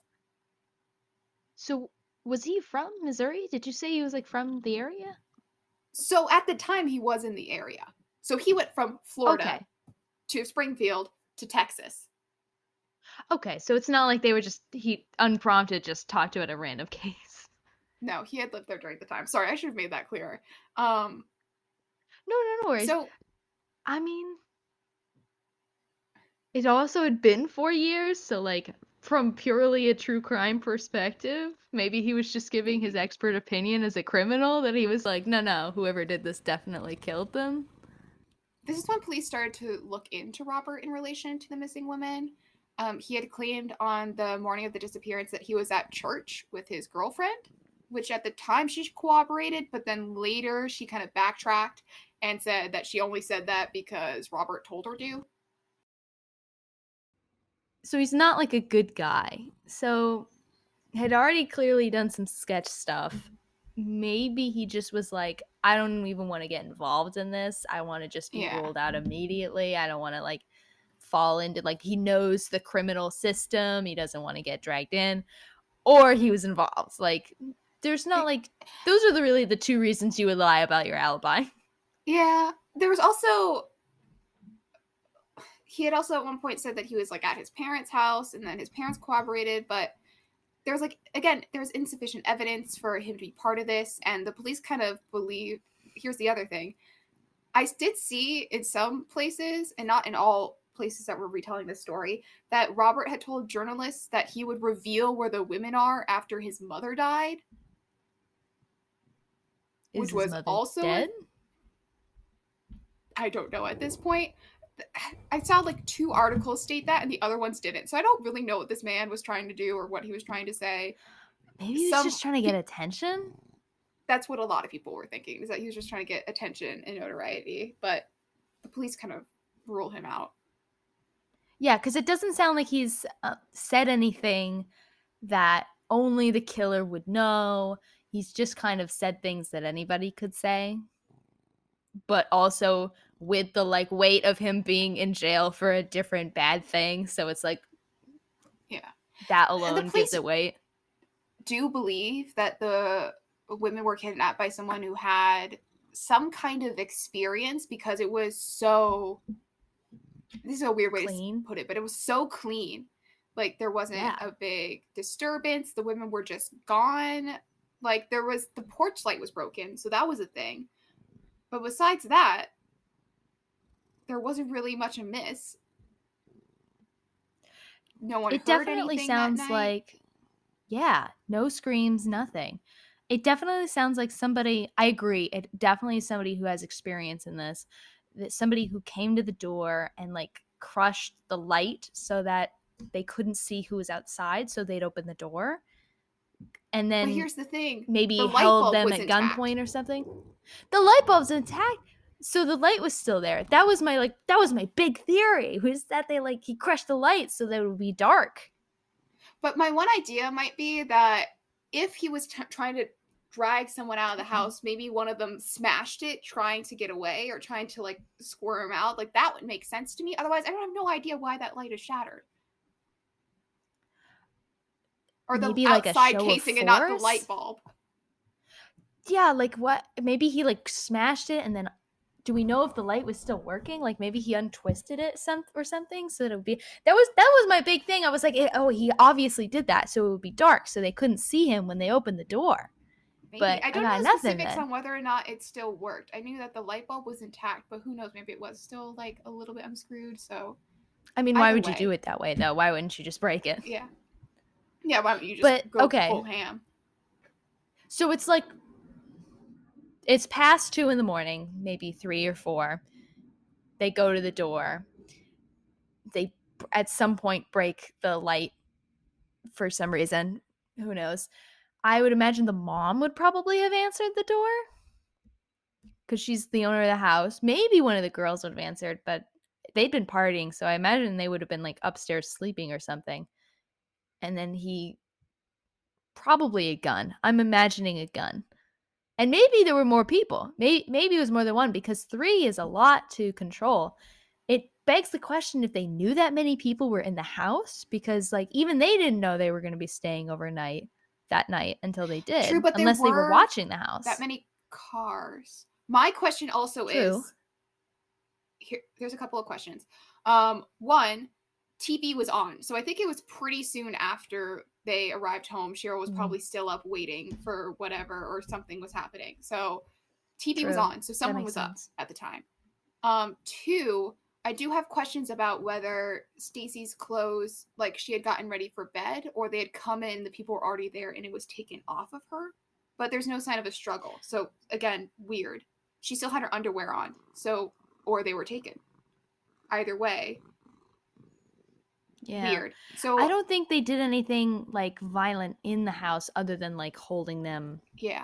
So was he from Missouri? Did you say he was like from the area? So at the time he was in the area. So he went from Florida Okay. to Springfield to Texas. Okay, so it's not like they were just he unprompted just talked to at a random case. No, he had lived there during the time. Sorry, I should have made that clearer. Um No, no, no worries. so I mean, it also had been four years, so like from purely a true crime perspective, maybe he was just giving his expert opinion as a criminal that he was like, no, no, whoever did this definitely killed them. this is when police started to look into Robert in relation to the missing women. Um, he had claimed on the morning of the disappearance that he was at church with his girlfriend, which at the time she cooperated, but then later she kind of backtracked and said that she only said that because Robert told her to. So he's not like a good guy. So had already clearly done some sketch stuff. Maybe he just was like, I don't even want to get involved in this. I want to just be Yeah. ruled out immediately. I don't want to like fall into like he knows the criminal system. He doesn't want to get dragged in. Or he was involved. Like there's not like those are the really the two reasons you would lie about your alibi. Yeah, there was also he had also at one point said that he was like at his parents' house and then his parents cooperated, but there was like again, there was insufficient evidence for him to be part of this, and the police kind of believe here's the other thing. I did see in some places, and not in all places that were retelling this story, that Robert had told journalists that he would reveal where the women are after his mother died. Is Which was also dead? I don't know at this point. I saw like two articles state that and the other ones didn't. So I don't really know what this man was trying to do or what he was trying to say. Maybe he's some just trying to get attention. That's what a lot of people were thinking is that he was just trying to get attention and notoriety, but the police kind of rule him out. Yeah, because it doesn't sound like he's uh, said anything that only the killer would know. He's just kind of said things that anybody could say, but also with the like weight of him being in jail for a different bad thing. So it's like Yeah. that alone gives it weight. Do believe that the women were kidnapped by someone who had some kind of experience because it was so this is a weird way Clean. to put it, but it was so clean. Like there wasn't Yeah. a big disturbance. The women were just gone. Like there was the porch light was broken, so that was a thing. But besides that, there wasn't really much amiss. No one It heard definitely sounds like yeah, no screams, nothing. It definitely sounds like somebody I agree. It definitely is somebody who has experience in this. That somebody who came to the door and like crushed the light so that they couldn't see who was outside so they'd open the door. And then but here's the thing. maybe the held them at intact. gunpoint or something. The light bulb's intact. So the light was still there. That was my like that was my big theory. Was that they like he crushed the light so that it would be dark. But my one idea might be that if he was t- trying to drag someone out of the Mhm. house, maybe one of them smashed it trying to get away or trying to like squirm out. Like that would make sense to me. Otherwise, I don't have no idea why that light is shattered. Or the Maybe like a outside casing and not the light bulb. Yeah, like what? Maybe he like smashed it, and then do we know if the light was still working? Like maybe he untwisted it some or something so that it would be. That was that was my big thing. I was like, eh, oh, he obviously did that, so it would be dark, so they couldn't see him when they opened the door. Maybe. But I I don't got know nothing specifics then. on whether or not it still worked. I knew that the light bulb was intact, but who knows? Maybe it was still like a little bit unscrewed. So I mean, why Either would you do it that way though? Why wouldn't you just break it? yeah, yeah. Why don't you just But, go okay. full ham? So it's like it's past two in the morning, maybe three or four. They go to the door. They at some point break the light for some reason. Who knows? I would imagine the mom would probably have answered the door because she's the owner of the house. Maybe one of the girls would have answered, but they'd been partying, so I imagine they would have been like upstairs sleeping or something. And then he probably a gun. I'm imagining a gun And maybe there were more people. Maybe maybe it was more than one because 3 is a lot to control. It begs the question if they knew that many people were in the house because like even they didn't know they were going to be staying overnight that night until they did True, but unless they were watching the house. That many cars. My question also True. is here there's a couple of questions. Um one, TV was on. So I think it was pretty soon after they arrived home. Sherrill was Mhm. probably still up waiting for whatever or something was happening. So TV was on. So someone was up at the time. Um two, I do have questions about whether Stacy's clothes like she had gotten ready for bed or they had come in, the people were already there and it was taken off of her. But there's no sign of a struggle. So again, weird. She still had her underwear on. So or they were taken. Either way, Yeah. weird. So I don't think they did anything like violent in the house other than like holding them yeah.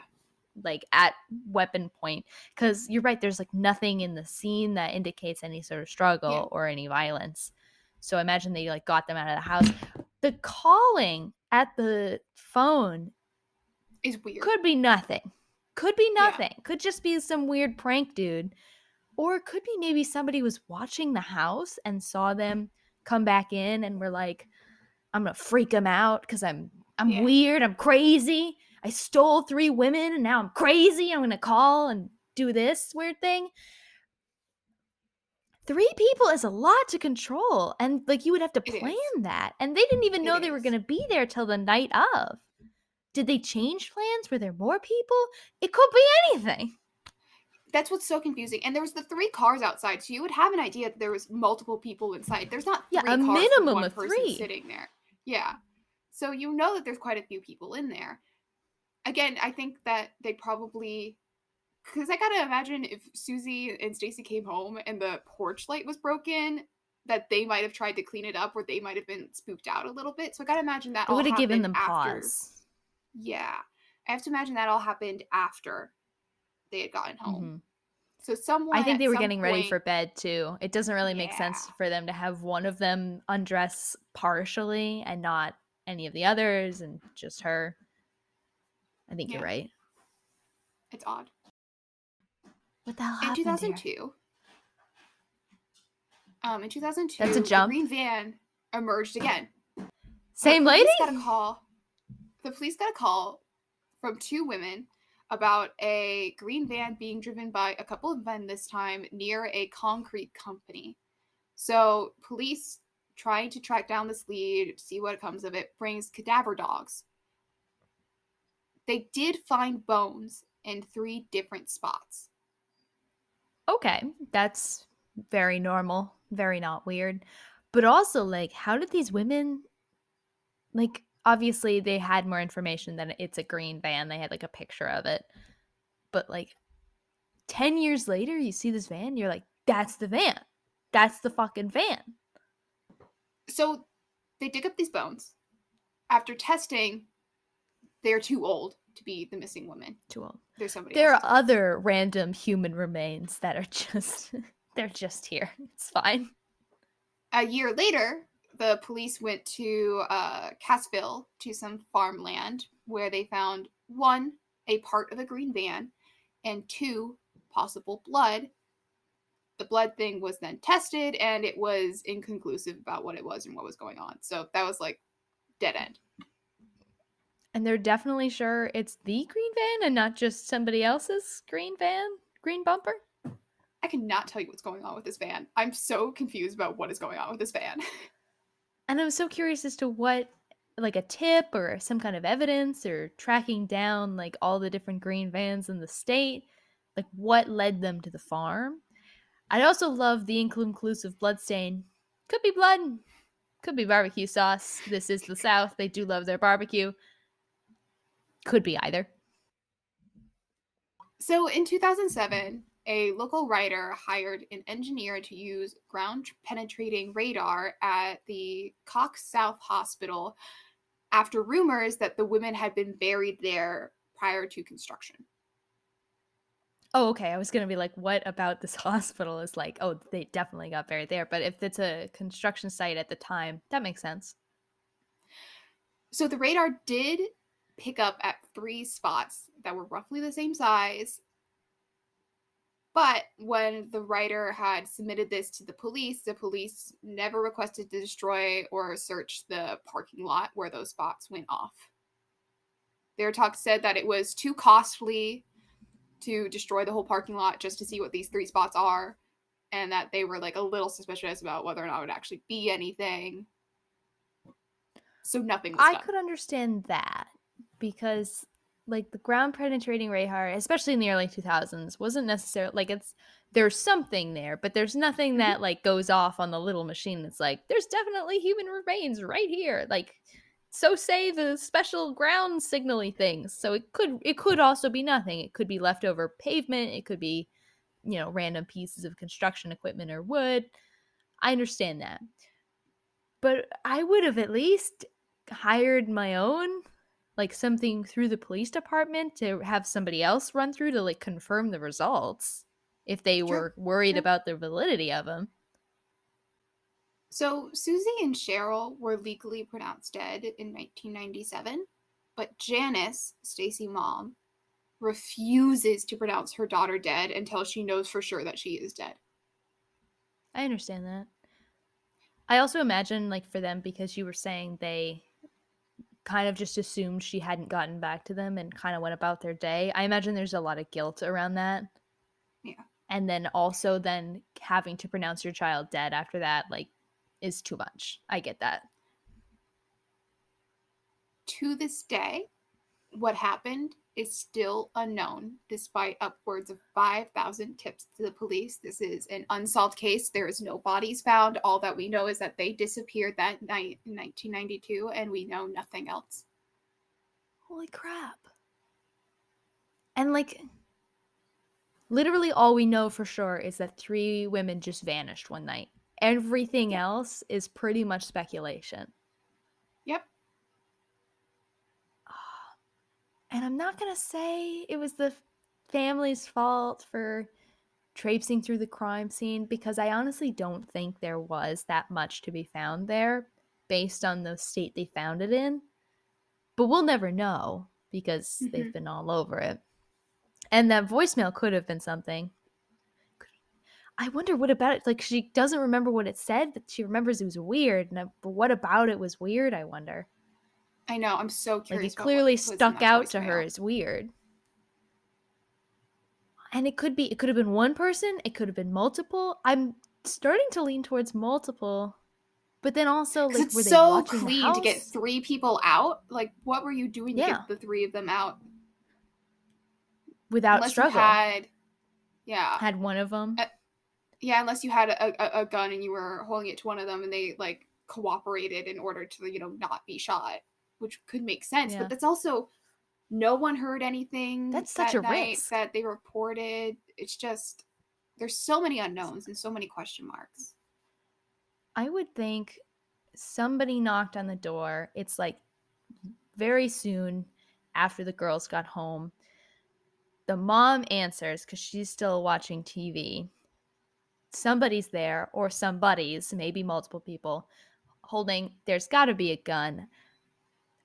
Like at weapon point because you're right there's like nothing in the scene that indicates any sort of struggle Yeah. or any violence so imagine they like got them out of the house the calling at the phone Is weird. could be nothing could be Yeah. nothing could just be some weird prank dude or it could be maybe somebody was watching the house and saw them come back in and were like i'm gonna freak them out because i'm i'm Yeah. weird i'm crazy i stole three women and now i'm crazy i'm gonna call and do this weird thing three people is a lot to control and like you would have to plan that and they didn't even It know they were gonna be there till the night of did they change plans were there more people it could be anything That's what's so confusing. And there was the three cars outside, so you would have an idea that there was multiple people inside. There's not Yeah, a cars minimum one of person three. sitting there. Yeah. So you know that there's quite a few people in there. Again, I think that they probably because I gotta imagine if Suzie and Stacy came home and the porch light was broken, that they might have tried to clean it up or they might have been spooked out a little bit. So I gotta imagine that it all would have given them after- pause Yeah. I have to imagine that all happened after they had gotten home. Mm-hmm. So someone I think they were getting ready for bed too. It doesn't really make sense for them to have one of them undress partially and not any of the others and just her. I think you're right. It's odd. What the hell In happened here? 2002, um, in 2002, That's a jump. the green van emerged again. Same lady? got a call. The police got a call from two women about a green van being driven by a couple of men this time near a concrete company. So police trying to track down this lead, see what comes of it, brings cadaver dogs. They did find bones in three different spots. Okay, that's very normal, very not weird. But also, like, how did these women, like, obviously they had more information than it's a green van. They had like a picture of it. But like 10 years later, you see this van, you're like, that's the van. That's the fucking van. So they dig up these bones. After testing, they're too old to be the missing woman. Too old. There's somebody There are other random human remains that are just, they're just here. It's fine. a year later, the police went to uh, Cassville to some farmland where they found one, a part of a green van, and two, possible blood. The blood thing was then tested and it was inconclusive about what it was and what was going on. So that was like dead end. And they're definitely sure it's the green van and not just somebody else's green van, green bumper. I cannot tell you what's going on with this van. I'm so confused about what is going on with this van. And I was so curious as to what, like a tip or some kind of evidence or tracking down like all the different green vans in the state, like what led them to the farm. I'd also love the inconclusive blood stain. Could be blood, could be barbecue sauce. This is the South. They do love their barbecue. Could be either. So in 2007, a local writer hired an engineer to use ground penetrating radar at the Cox South Hospital after rumors that the women had been buried there prior to construction. Oh, okay. I was gonna be like, what about this hospital is like, oh, they definitely got buried there. But if it's a construction site at the time, that makes sense. So the radar did pick up at three spots that were roughly the same size. But when the writer had submitted this to the police, the police never requested to destroy or search the parking lot where those spots went off. Their talk said that it was too costly to destroy the whole parking lot just to see what these three spots are, and that they were like a little suspicious about whether or not it would actually be anything. So nothing was I done. could understand that because like the ground penetrating radar, especially in the early 2000s, wasn't necessarily like it's there's something there, but there's nothing that mm-hmm. like goes off on the little machine that's like there's definitely human remains right here. Like so say the special ground signally things. So it could it could also be nothing. It could be leftover pavement, it could be you know random pieces of construction equipment or wood. I understand that. But I would have at least hired my own like something through the police department to have somebody else run through to like confirm the results if they Sure, were worried sure. about the validity of them. So Suzie and Sherrill were legally pronounced dead in 1997, but Janis, Stacy mom, refuses to pronounce her daughter dead until she knows for sure that she is dead. I understand that. I also imagine like for them because you were saying they kind of just assumed she hadn't gotten back to them and kind of went about their day. I imagine there's a lot of guilt around that. Yeah. And then also then having to pronounce your child dead after that like is too much. I get that. To this day, what happened is still unknown despite upwards of 5,000 tips to the police. This is an unsolved case. There is no bodies found. All that we know is that they disappeared that night in 1992 and we know nothing else. Holy crap. And like literally all we know for sure is that three women just vanished one night. Everything else is pretty much speculation. And I'm not going to say it was the family's fault for traipsing through the crime scene because I honestly don't think there was that much to be found there based on the state they found it in. But we'll never know because they've Mhm. been all over it. And that voicemail could have been something. I wonder what about it. Like she doesn't remember what it said, but she remembers it was weird. And I, but what about it was weird? I wonder. I know. I'm so Like curious. it about what clearly stuck out to her voicemail. as weird. And it could be it could have been one person, it could have been multiple. I'm starting to lean towards multiple. But then also like it's were so clean to get three people out. Like, what were you doing to get the three of them out? without unless struggle. had, yeah, Had one of them. Uh, yeah, unless you had a, a, a gun and you were holding it to one of them and they like cooperated in order to you know not be shot, which could make sense. Yeah. But that's also no one heard anything. That's such a night risk. that they reported. It's just there's so many unknowns and so many question marks. I would think somebody knocked on the door. It's like very soon after the girls got home. The mom answers because she's still watching TV. Somebody's there, or somebody's, maybe multiple people, holding, there's got to be a gun.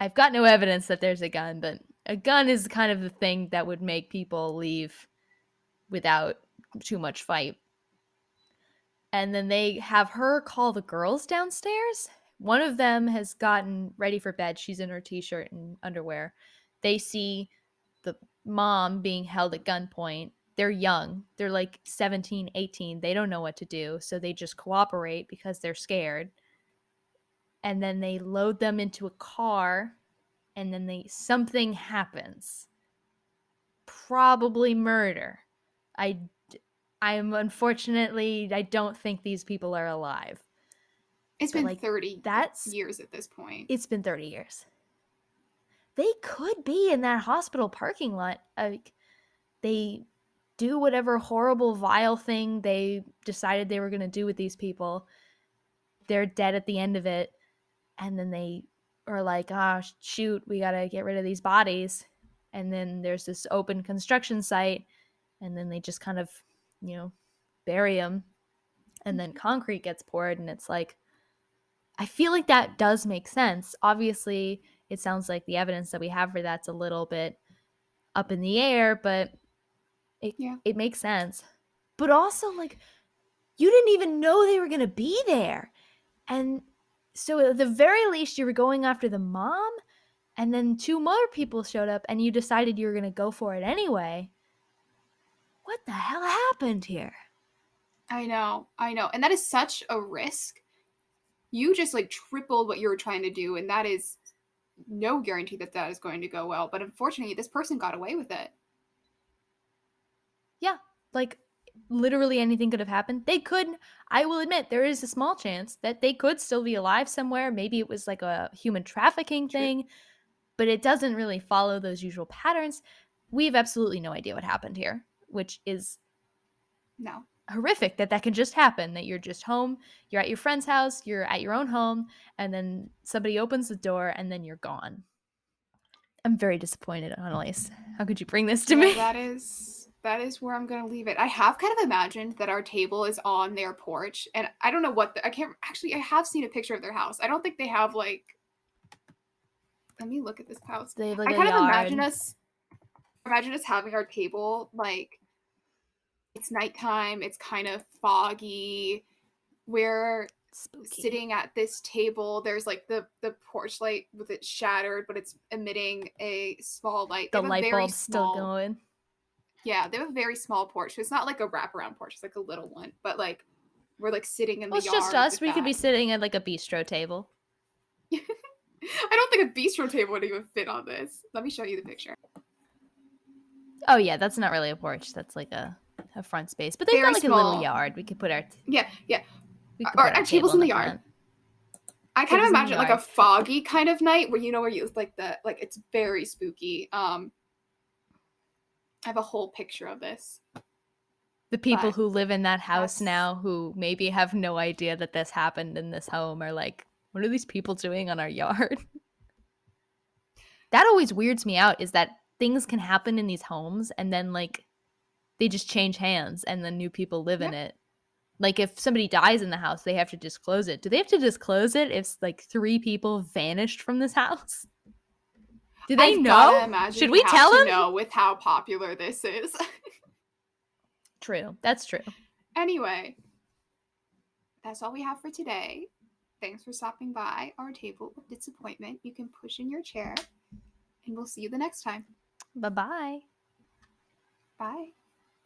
I've got no evidence that there's a gun, but a gun is kind of the thing that would make people leave without too much fight and then they have her call the girls downstairs. One of them has gotten ready for bed. She's in her t shirt and underwear. They see the mom being held at gunpoint. They're young, they're like 17, 18. They don't know what to do. So they just cooperate because they're scared. And then they load them into a car and then they something happens. Probably murder. I I'm unfortunately I don't think these people are alive. It's But, been like, 30 that's- years at this point. It's been 30 years. They could be in that hospital parking lot. Like they do whatever horrible vile thing they decided they were going to do with these people. They're dead at the end of it and then they are like, "Ah, shoot, we got to get rid of these bodies." And then there's this open construction site and then they just kind of, you know, bury them and then concrete gets poured and it's like I feel like that does make sense. Obviously, it sounds like the evidence that we have for that's a little bit up in the air, but it Yeah. it makes sense. But also like you didn't even know they were going to be there. And so at the very least you were going after the mom and then two more people showed up and you decided you were going to go for it anyway. What the hell happened here? I know, I know. And that is such a risk. You just like tripled what you were trying to do, and that is no guarantee that that is going to go well. But unfortunately, this person got away with it. Yeah, like literally anything could have happened. They could, I will admit, there is a small chance that they could still be alive somewhere. Maybe it was like a human trafficking True. thing, but it doesn't really follow those usual patterns. We have absolutely no idea what happened here, which is No. horrific that that can just happen that you're just home you're at your friend's house you're at your own home and then somebody opens the door and then you're gone i'm very disappointed annalise how could you bring this to Yeah, me That is that is where I'm gonna leave it. I have kind of imagined that our table is on their porch, and I don't know what the, I can't actually. I have seen a picture of their house. I don't think they have like. Let me look at this house. they have like I kind of yard. imagine us imagine us having our table like it's nighttime, it's kind of foggy. We're Spooky. sitting at this table. There's like the the porch light with it shattered, but it's emitting a small light. The light bulb's still going Yeah, they have a very small porch. It's not like a wraparound porch, it's like a little one. But like we're like sitting in well the it's yard. just us we could be sitting at like a bistro table I don't think a bistro table would even fit on this. Let me show you the picture. oh yeah that's not really a porch that's like a, a front space but they've Very got like a little yard we could put our Yeah, yeah. we could Or- put our tables in the yard. front. I kind of imagine like a foggy kind of night where you know where you like the like it's very spooky. Um I have a whole picture of this. the people But who live in that house that's- now who maybe have no idea that this happened in this home are like what are these people doing on our yard? That always weirds me out is that things can happen in these homes and then like they just change hands and then new people live in it. Like if somebody dies in the house they have to disclose it. Do they have to disclose it if like three people vanished from this house do they I've know should we tell them know with how popular this is. true that's true anyway, that's all we have for today. Thanks for stopping by our table of disappointment. You can push in your chair, and we'll see you the next time. bye-bye Bye.